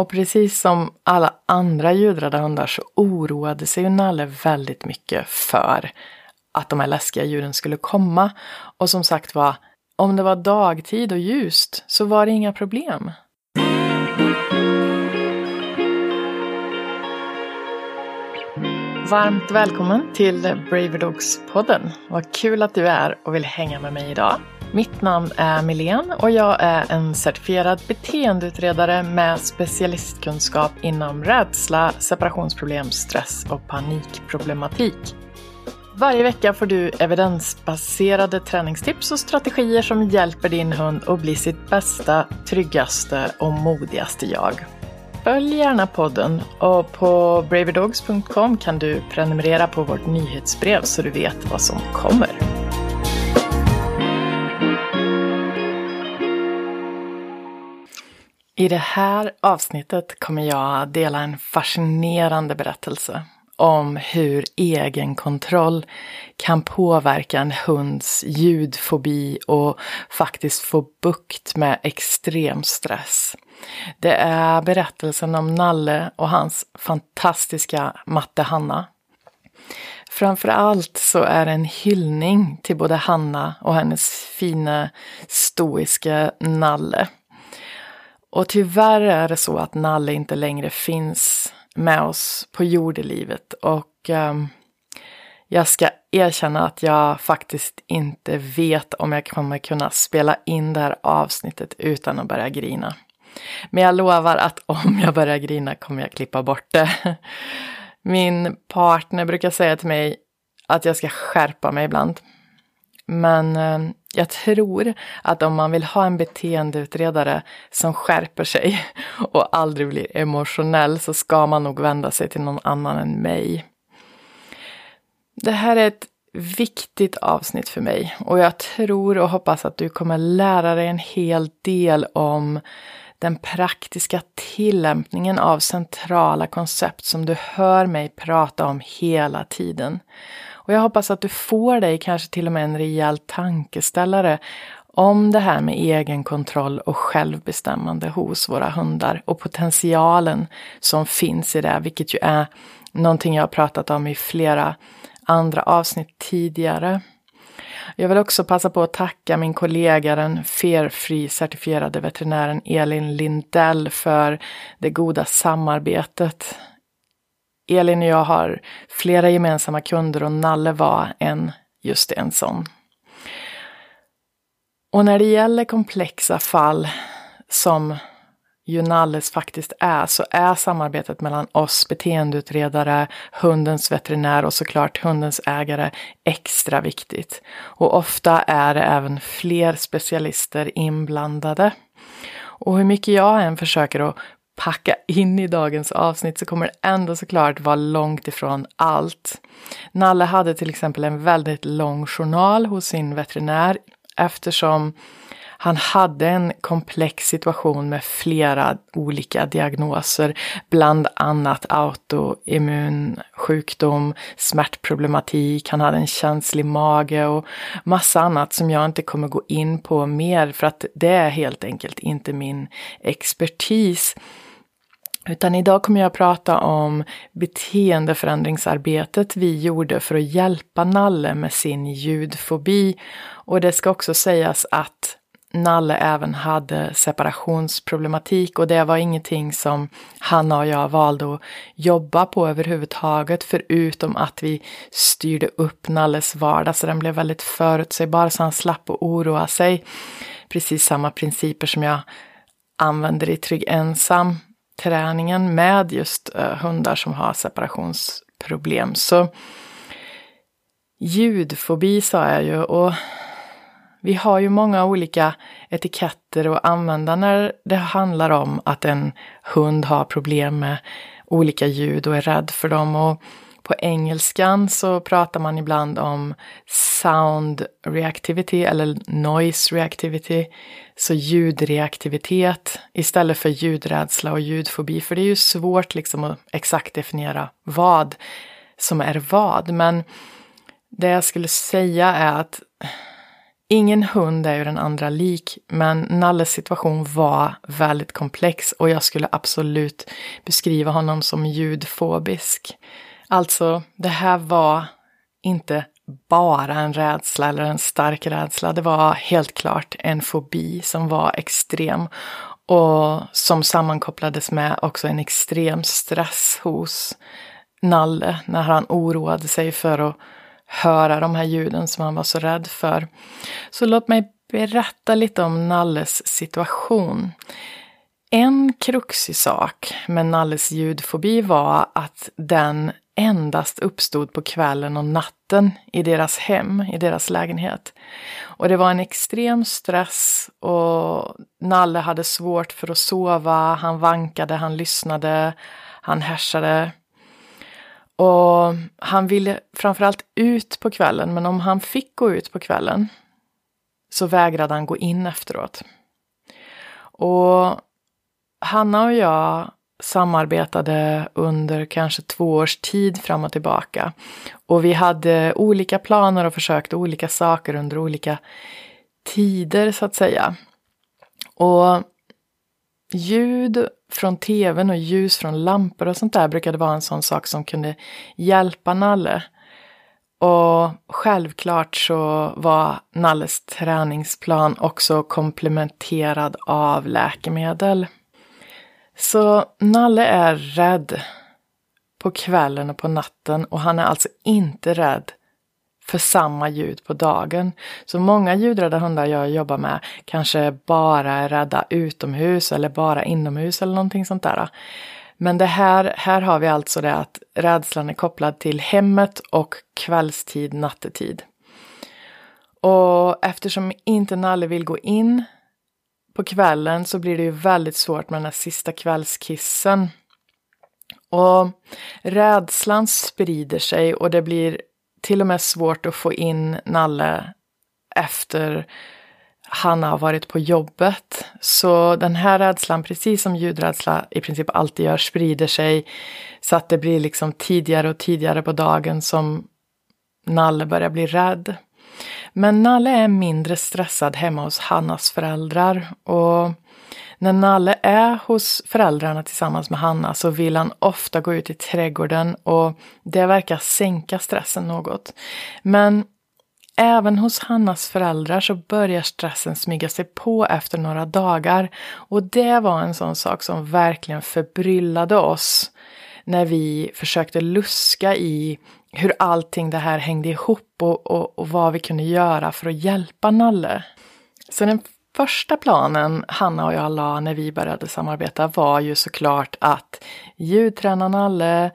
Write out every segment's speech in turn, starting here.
Och precis som alla andra ljudrädda hundar så oroade sig ju Nalle väldigt mycket för att de här läskiga djuren skulle komma. Och som sagt var, om det var dagtid och ljust så var det inga problem. Varmt välkommen till Braver Dogs-podden. Vad kul att du är och vill hänga med mig idag. Mitt namn är Milén och jag är en certifierad beteendeutredare med specialistkunskap inom rädsla, separationsproblem, stress och panikproblematik. Varje vecka får du evidensbaserade träningstips och strategier som hjälper din hund att bli sitt bästa, tryggaste och modigaste jag. Följ gärna podden och på braverdogs.com kan du prenumerera på vårt nyhetsbrev så du vet vad som kommer. I det här avsnittet kommer jag dela en fascinerande berättelse om hur egenkontroll kan påverka en hunds ljudfobi och faktiskt få bukt med extrem stress. Det är berättelsen om Nalle och hans fantastiska matte Hanna. Framför allt så är det en hyllning till både Hanna och hennes fina stoiska Nalle. Och tyvärr är det så att Nalle inte längre finns med oss på jordelivet och um, jag ska erkänna att jag faktiskt inte vet om jag kommer kunna spela in det här avsnittet utan att börja grina. Men jag lovar att om jag börjar grina kommer jag klippa bort det. Min partner brukar säga till mig att jag ska skärpa mig ibland. Men eh, jag tror att om man vill ha en beteendeutredare som skärper sig och aldrig blir emotionell så ska man nog vända sig till någon annan än mig. Det här är ett viktigt avsnitt för mig och jag tror och hoppas att du kommer lära dig en hel del om den praktiska tillämpningen av centrala koncept som du hör mig prata om hela tiden. Och jag hoppas att du får dig kanske till och med en rejäl tankeställare om det här med egenkontroll och självbestämmande hos våra hundar och potentialen som finns i det, vilket ju är någonting jag har pratat om i flera andra avsnitt tidigare. Jag vill också passa på att tacka min kollega, den Fairfree certifierade veterinären Elin Lindell för det goda samarbetet. Elin och jag har flera gemensamma kunder och Nalle var en, just en sån. Och när det gäller komplexa fall som ju Nalles faktiskt är, så är samarbetet mellan oss beteendeutredare, hundens veterinär och såklart hundens ägare extra viktigt. Och ofta är det även fler specialister inblandade. Och hur mycket jag än försöker att packa in i dagens avsnitt så kommer det ändå såklart vara långt ifrån allt. Nalle hade till exempel en väldigt lång journal hos sin veterinär eftersom han hade en komplex situation med flera olika diagnoser, bland annat autoimmun sjukdom, smärtproblematik, han hade en känslig mage och massa annat som jag inte kommer gå in på mer för att det är helt enkelt inte min expertis. Utan idag kommer jag att prata om beteendeförändringsarbetet vi gjorde för att hjälpa Nalle med sin ljudfobi. Och det ska också sägas att Nalle även hade separationsproblematik och det var ingenting som Hanna och jag valde att jobba på överhuvudtaget förutom att vi styrde upp Nalles vardag så den blev väldigt förutsägbar så han slapp att oroa sig. Precis samma principer som jag använder i Trygg Ensam träningen med just uh, hundar som har separationsproblem. Så ljudfobi sa jag ju och vi har ju många olika etiketter att använda när det handlar om att en hund har problem med olika ljud och är rädd för dem. Och på engelskan så pratar man ibland om sound reactivity eller noise reactivity. Så ljudreaktivitet istället för ljudrädsla och ljudfobi. För det är ju svårt liksom att exakt definiera vad som är vad. Men det jag skulle säga är att Ingen hund är ju den andra lik, men Nalles situation var väldigt komplex och jag skulle absolut beskriva honom som ljudfobisk. Alltså, det här var inte bara en rädsla eller en stark rädsla. Det var helt klart en fobi som var extrem och som sammankopplades med också en extrem stress hos Nalle när han oroade sig för att höra de här ljuden som han var så rädd för. Så låt mig berätta lite om Nalles situation. En kruxig sak med Nalles ljudfobi var att den endast uppstod på kvällen och natten i deras hem, i deras lägenhet. Och det var en extrem stress och Nalle hade svårt för att sova, han vankade, han lyssnade, han härsade. Och han ville framförallt ut på kvällen, men om han fick gå ut på kvällen så vägrade han gå in efteråt. Och Hanna och jag samarbetade under kanske två års tid fram och tillbaka. Och vi hade olika planer och försökte olika saker under olika tider så att säga. Och ljud från tvn och ljus från lampor och sånt där brukade vara en sån sak som kunde hjälpa Nalle. Och självklart så var Nalles träningsplan också komplementerad av läkemedel. Så Nalle är rädd på kvällen och på natten och han är alltså inte rädd för samma ljud på dagen. Så många ljudrädda hundar jag jobbar med kanske bara är rädda utomhus eller bara inomhus eller någonting sånt där. Men det här, här har vi alltså det att rädslan är kopplad till hemmet och kvällstid, nattetid. Och eftersom inte Nalle vill gå in på kvällen så blir det ju väldigt svårt med den här sista kvällskissen. Och rädslan sprider sig och det blir till och med svårt att få in Nalle efter han har varit på jobbet. Så den här rädslan, precis som ljudrädsla i princip alltid gör, sprider sig så att det blir liksom tidigare och tidigare på dagen som Nalle börjar bli rädd. Men Nalle är mindre stressad hemma hos Hannas föräldrar och när Nalle är hos föräldrarna tillsammans med Hanna så vill han ofta gå ut i trädgården och det verkar sänka stressen något. Men även hos Hannas föräldrar så börjar stressen smyga sig på efter några dagar. Och det var en sån sak som verkligen förbryllade oss när vi försökte luska i hur allting det här hängde ihop och, och, och vad vi kunde göra för att hjälpa Nalle. Så den första planen Hanna och jag la när vi började samarbeta var ju såklart att ljudträna Nalle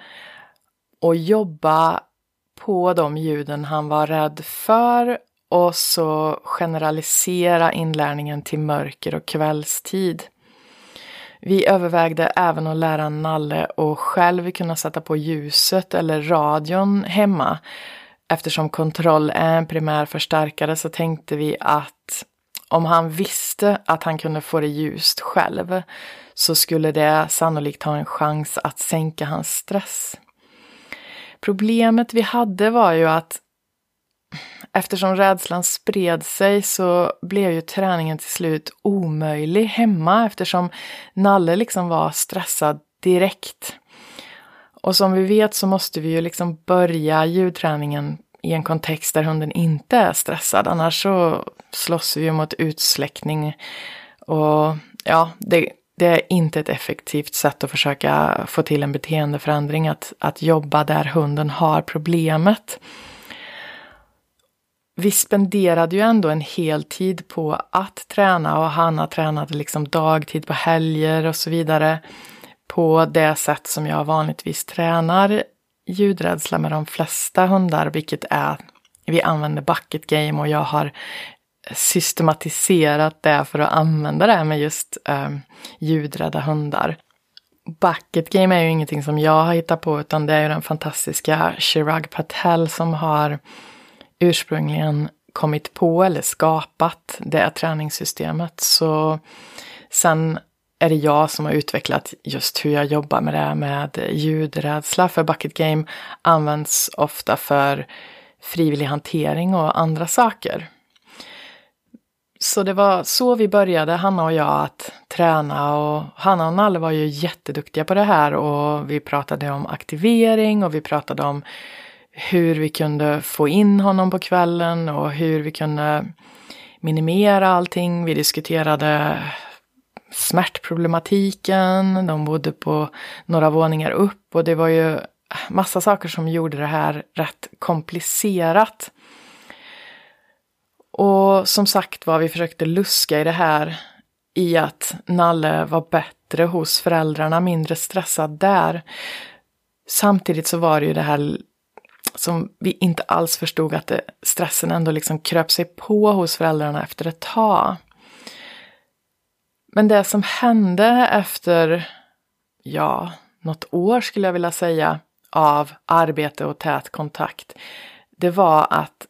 och jobba på de ljuden han var rädd för och så generalisera inlärningen till mörker och kvällstid. Vi övervägde även att lära Nalle att själv kunna sätta på ljuset eller radion hemma. Eftersom kontroll är en primär förstärkare så tänkte vi att om han visste att han kunde få det ljust själv så skulle det sannolikt ha en chans att sänka hans stress. Problemet vi hade var ju att eftersom rädslan spred sig så blev ju träningen till slut omöjlig hemma eftersom Nalle liksom var stressad direkt. Och som vi vet så måste vi ju liksom börja ljudträningen i en kontext där hunden inte är stressad. Annars så slåss vi ju mot utsläckning. Och ja, det, det är inte ett effektivt sätt att försöka få till en beteendeförändring. Att, att jobba där hunden har problemet. Vi spenderade ju ändå en hel tid på att träna och Hanna tränade liksom dagtid på helger och så vidare. På det sätt som jag vanligtvis tränar ljudrädsla med de flesta hundar, vilket är vi använder bucket game och jag har systematiserat det för att använda det med just eh, ljudrädda hundar. Bucket game är ju ingenting som jag har hittat på utan det är ju den fantastiska Chirag Patel som har ursprungligen kommit på eller skapat det träningssystemet. Så sen är det jag som har utvecklat just hur jag jobbar med det här med ljudrädsla. För bucket game används ofta för frivillig hantering och andra saker. Så det var så vi började, Hanna och jag, att träna och Hanna och Nalle var ju jätteduktiga på det här och vi pratade om aktivering och vi pratade om hur vi kunde få in honom på kvällen och hur vi kunde minimera allting. Vi diskuterade smärtproblematiken, de bodde på några våningar upp och det var ju massa saker som gjorde det här rätt komplicerat. Och som sagt var, vi försökte luska i det här i att Nalle var bättre hos föräldrarna, mindre stressad där. Samtidigt så var det ju det här som vi inte alls förstod att det, stressen ändå liksom kröp sig på hos föräldrarna efter ett tag. Men det som hände efter, ja, något år skulle jag vilja säga, av arbete och tät kontakt, det var att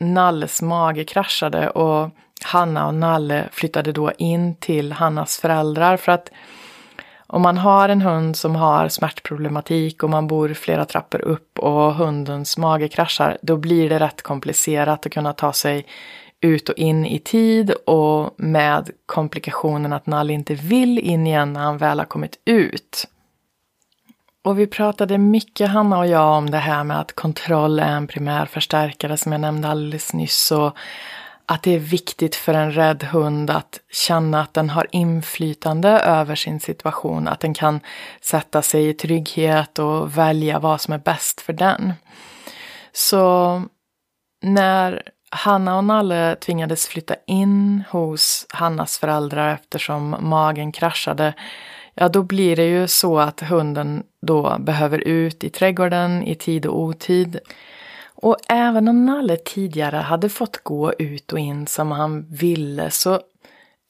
Nalles mage kraschade och Hanna och Nalle flyttade då in till Hannas föräldrar för att om man har en hund som har smärtproblematik och man bor flera trappor upp och hundens mage kraschar, då blir det rätt komplicerat att kunna ta sig ut och in i tid och med komplikationen att Nalle inte vill in igen när han väl har kommit ut. Och vi pratade mycket, Hanna och jag, om det här med att kontroll är en primär förstärkare som jag nämnde alldeles nyss. Och att det är viktigt för en rädd hund att känna att den har inflytande över sin situation. Att den kan sätta sig i trygghet och välja vad som är bäst för den. Så när Hanna och Nalle tvingades flytta in hos Hannas föräldrar eftersom magen kraschade ja då blir det ju så att hunden då behöver ut i trädgården i tid och otid. Och även om Nalle tidigare hade fått gå ut och in som han ville så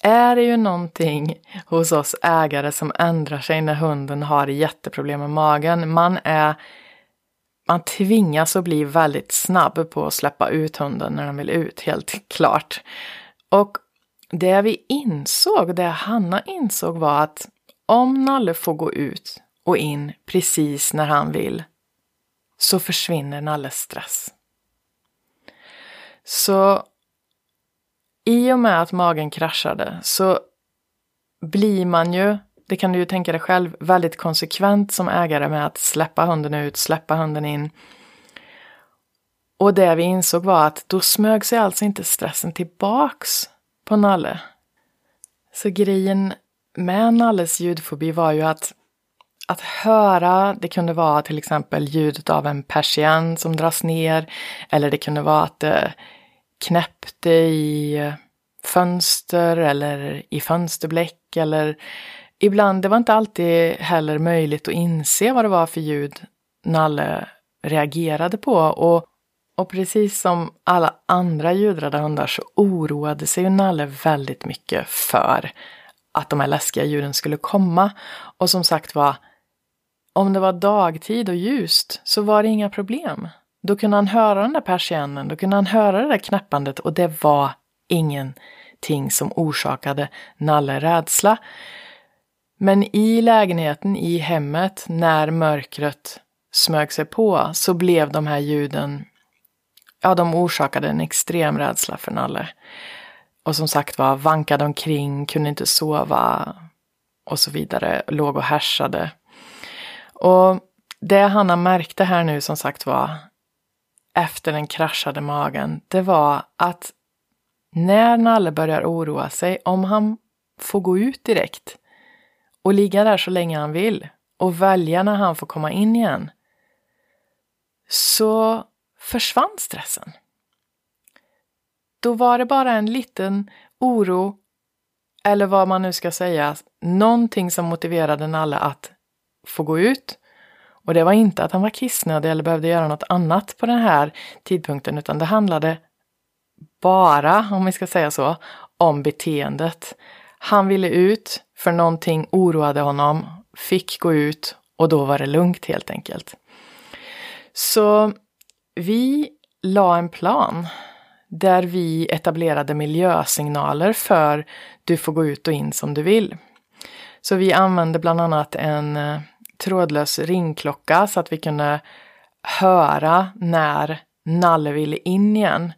är det ju någonting hos oss ägare som ändrar sig när hunden har jätteproblem med magen. Man är man tvingas att bli väldigt snabb på att släppa ut hunden när den vill ut, helt klart. Och det vi insåg, det Hanna insåg var att om Nalle får gå ut och in precis när han vill så försvinner Nalles stress. Så i och med att magen kraschade så blir man ju, det kan du ju tänka dig själv, väldigt konsekvent som ägare med att släppa hunden ut, släppa hunden in. Och det vi insåg var att då smög sig alltså inte stressen tillbaks på Nalle. Så grejen med Nalles ljudfobi var ju att att höra, det kunde vara till exempel ljudet av en persienn som dras ner. Eller det kunde vara att det knäppte i eh, fönster eller i fönsterbläck. Eller ibland, det var inte alltid heller möjligt att inse vad det var för ljud Nalle reagerade på. Och, och precis som alla andra ljudrädda hundar så oroade sig ju Nalle väldigt mycket för att de här läskiga ljuden skulle komma. Och som sagt var, om det var dagtid och ljust så var det inga problem. Då kunde han höra den där persiennen, då kunde han höra det där knäppandet och det var ingenting som orsakade Nalle rädsla. Men i lägenheten, i hemmet, när mörkret smög sig på så blev de här ljuden, ja de orsakade en extrem rädsla för Nalle. Och som sagt var, vankade omkring, kunde inte sova och så vidare, låg och härsade. Och det Hanna märkte här nu som sagt var, efter den kraschade magen, det var att när Nalle börjar oroa sig, om han får gå ut direkt och ligga där så länge han vill och välja när han får komma in igen, så försvann stressen. Då var det bara en liten oro, eller vad man nu ska säga, någonting som motiverade Nalle att få gå ut. Och det var inte att han var kissnödig eller behövde göra något annat på den här tidpunkten, utan det handlade bara, om vi ska säga så, om beteendet. Han ville ut, för någonting oroade honom, fick gå ut och då var det lugnt helt enkelt. Så vi la en plan där vi etablerade miljösignaler för du får gå ut och in som du vill. Så vi använde bland annat en eh, trådlös ringklocka så att vi kunde höra när Nalle ville in igen.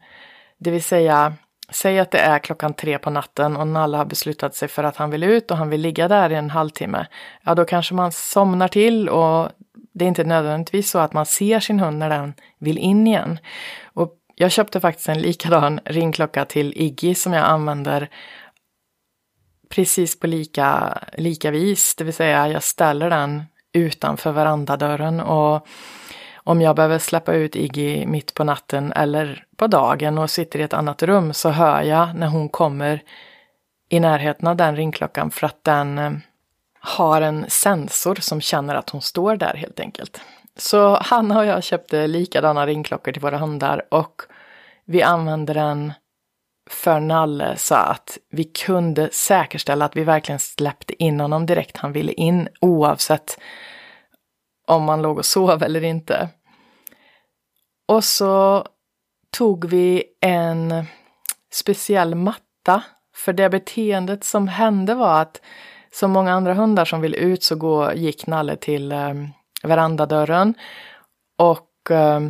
Det vill säga, säg att det är klockan tre på natten och Nalle har beslutat sig för att han vill ut och han vill ligga där i en halvtimme. Ja, då kanske man somnar till och det är inte nödvändigtvis så att man ser sin hund när den vill in igen. Och jag köpte faktiskt en likadan ringklocka till Iggy som jag använder precis på lika, lika vis, det vill säga jag ställer den utanför verandadörren och om jag behöver släppa ut Iggy mitt på natten eller på dagen och sitter i ett annat rum så hör jag när hon kommer i närheten av den ringklockan för att den eh, har en sensor som känner att hon står där helt enkelt. Så Hanna och jag köpte likadana ringklockor till våra hundar och vi använder den för Nalle så att vi kunde säkerställa att vi verkligen släppte in honom direkt han ville in oavsett om man låg och sov eller inte. Och så tog vi en speciell matta. För det beteendet som hände var att som många andra hundar som vill ut så gå, gick Nalle till eh, verandadörren och eh,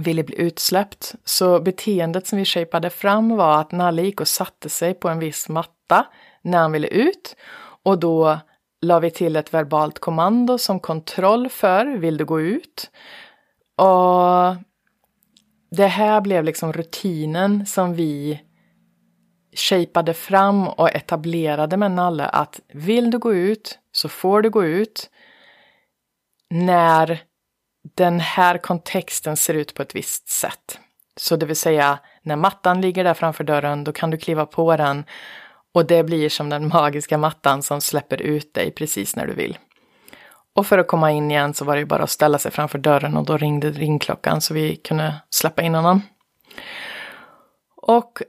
ville bli utsläppt. Så beteendet som vi shapade fram var att Nalle gick och satte sig på en viss matta när han ville ut och då la vi till ett verbalt kommando som kontroll för vill du gå ut? Och det här blev liksom rutinen som vi shapade fram och etablerade med Nalle att vill du gå ut så får du gå ut när den här kontexten ser ut på ett visst sätt. Så det vill säga, när mattan ligger där framför dörren, då kan du kliva på den och det blir som den magiska mattan som släpper ut dig precis när du vill. Och för att komma in igen så var det ju bara att ställa sig framför dörren och då ringde ringklockan så vi kunde släppa in honom. Och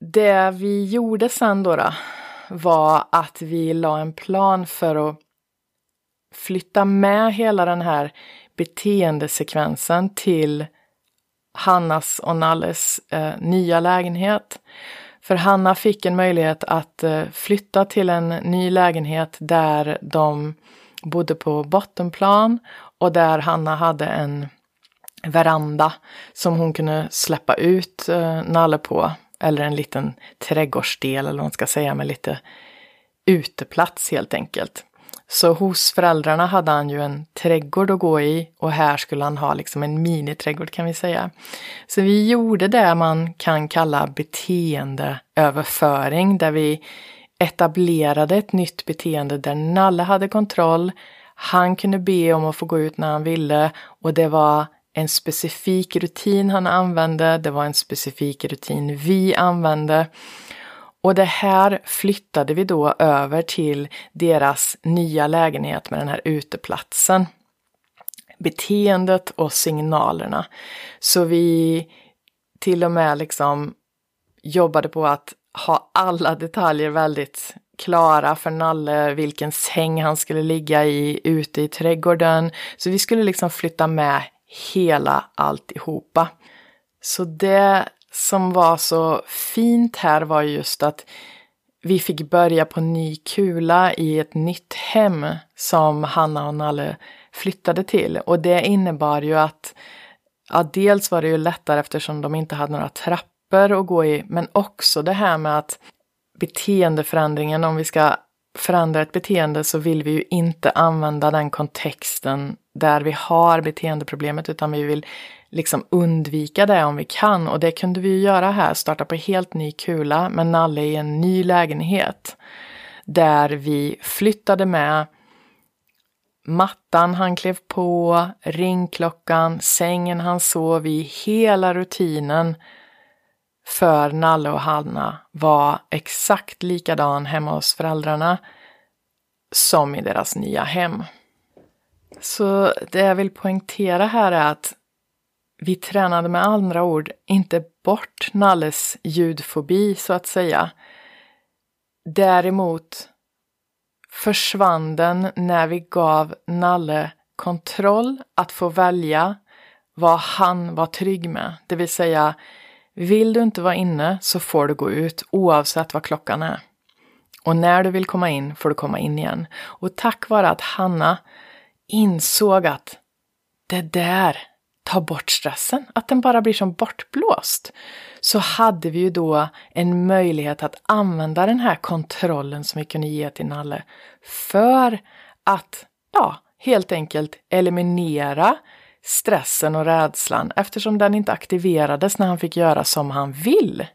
det vi gjorde sen då, då var att vi la en plan för att flytta med hela den här beteendesekvensen till Hannas och Nalles eh, nya lägenhet. För Hanna fick en möjlighet att eh, flytta till en ny lägenhet där de bodde på bottenplan och där Hanna hade en veranda som hon kunde släppa ut eh, Nalle på. Eller en liten trädgårdsdel eller vad man ska säga med lite uteplats helt enkelt. Så hos föräldrarna hade han ju en trädgård att gå i och här skulle han ha liksom en miniträdgård kan vi säga. Så vi gjorde det man kan kalla beteendeöverföring där vi etablerade ett nytt beteende där Nalle hade kontroll. Han kunde be om att få gå ut när han ville och det var en specifik rutin han använde, det var en specifik rutin vi använde. Och det här flyttade vi då över till deras nya lägenhet med den här uteplatsen. Beteendet och signalerna. Så vi till och med liksom jobbade på att ha alla detaljer väldigt klara för Nalle, vilken säng han skulle ligga i ute i trädgården. Så vi skulle liksom flytta med hela alltihopa. Så det som var så fint här var just att vi fick börja på ny kula i ett nytt hem som Hanna och Nalle flyttade till. Och det innebar ju att, ja, dels var det ju lättare eftersom de inte hade några trappor att gå i, men också det här med att beteendeförändringen, om vi ska förändra ett beteende så vill vi ju inte använda den kontexten där vi har beteendeproblemet utan vi vill liksom undvika det om vi kan och det kunde vi ju göra här, starta på helt ny kula med Nalle i en ny lägenhet. Där vi flyttade med mattan han klev på, ringklockan, sängen han sov i, hela rutinen för Nalle och Hanna var exakt likadan hemma hos föräldrarna som i deras nya hem. Så det jag vill poängtera här är att vi tränade med andra ord inte bort Nalles ljudfobi så att säga. Däremot försvann den när vi gav Nalle kontroll att få välja vad han var trygg med. Det vill säga, vill du inte vara inne så får du gå ut oavsett vad klockan är. Och när du vill komma in får du komma in igen. Och tack vare att Hanna insåg att det där tar bort stressen, att den bara blir som bortblåst, så hade vi ju då en möjlighet att använda den här kontrollen som vi kunde ge till Nalle för att, ja, helt enkelt eliminera stressen och rädslan eftersom den inte aktiverades när han fick göra som han vill.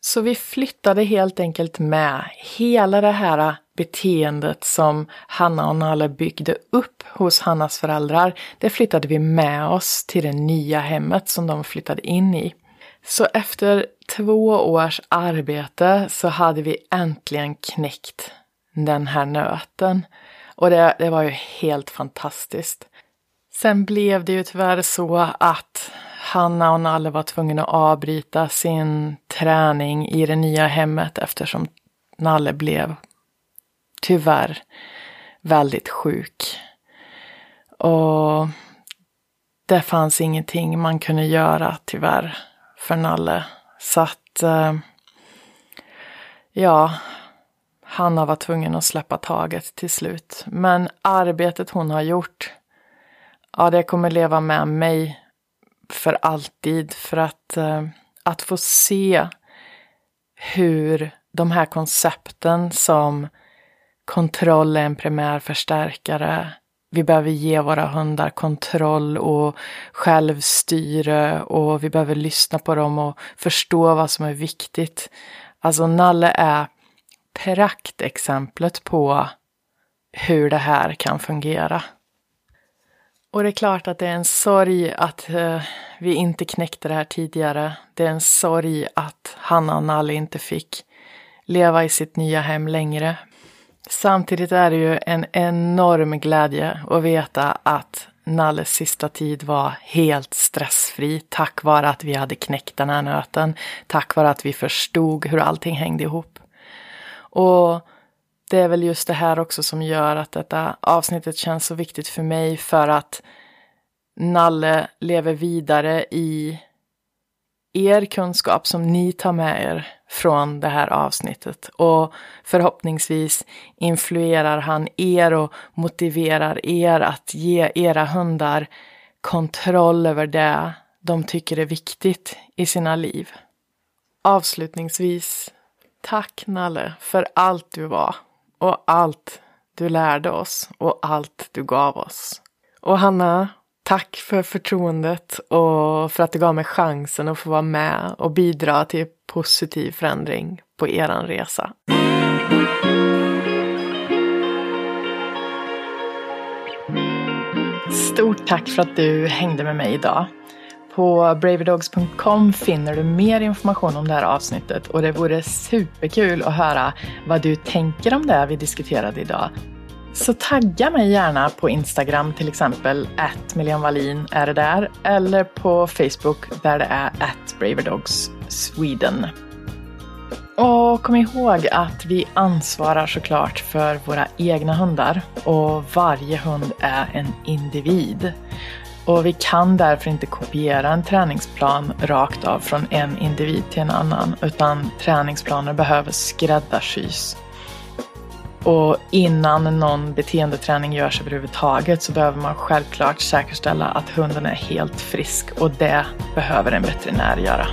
Så vi flyttade helt enkelt med hela det här beteendet som Hanna och Nalle byggde upp hos Hannas föräldrar. Det flyttade vi med oss till det nya hemmet som de flyttade in i. Så efter två års arbete så hade vi äntligen knäckt den här nöten. Och det, det var ju helt fantastiskt. Sen blev det ju tyvärr så att Hanna och Nalle var tvungna att avbryta sin träning i det nya hemmet eftersom Nalle blev tyvärr väldigt sjuk. Och det fanns ingenting man kunde göra tyvärr för Nalle. Så att, eh, ja, Hanna var tvungen att släppa taget till slut. Men arbetet hon har gjort, ja det kommer leva med mig för alltid. För att, eh, att få se hur de här koncepten som kontroll är en primär förstärkare. Vi behöver ge våra hundar kontroll och självstyre och vi behöver lyssna på dem och förstå vad som är viktigt. Alltså Nalle är praktexemplet på hur det här kan fungera. Och det är klart att det är en sorg att eh, vi inte knäckte det här tidigare. Det är en sorg att Hanna och Nalle inte fick leva i sitt nya hem längre. Samtidigt är det ju en enorm glädje att veta att Nalles sista tid var helt stressfri tack vare att vi hade knäckt den här nöten. Tack vare att vi förstod hur allting hängde ihop. Och det är väl just det här också som gör att detta avsnittet känns så viktigt för mig för att Nalle lever vidare i er kunskap som ni tar med er från det här avsnittet och förhoppningsvis influerar han er och motiverar er att ge era hundar kontroll över det de tycker är viktigt i sina liv. Avslutningsvis, tack Nalle för allt du var och allt du lärde oss och allt du gav oss. Och Hanna, tack för förtroendet och för att du gav mig chansen att få vara med och bidra till positiv förändring på eran resa. Stort tack för att du hängde med mig idag. På braverdogs.com finner du mer information om det här avsnittet och det vore superkul att höra vad du tänker om det vi diskuterade idag. Så tagga mig gärna på Instagram till exempel, att Wallin är det där, eller på Facebook där det är at Braverdogs Sweden. Och kom ihåg att vi ansvarar såklart för våra egna hundar och varje hund är en individ. Och vi kan därför inte kopiera en träningsplan rakt av från en individ till en annan, utan träningsplaner behöver skräddarsys. Och innan någon beteendeträning görs överhuvudtaget så behöver man självklart säkerställa att hunden är helt frisk och det behöver en veterinär göra.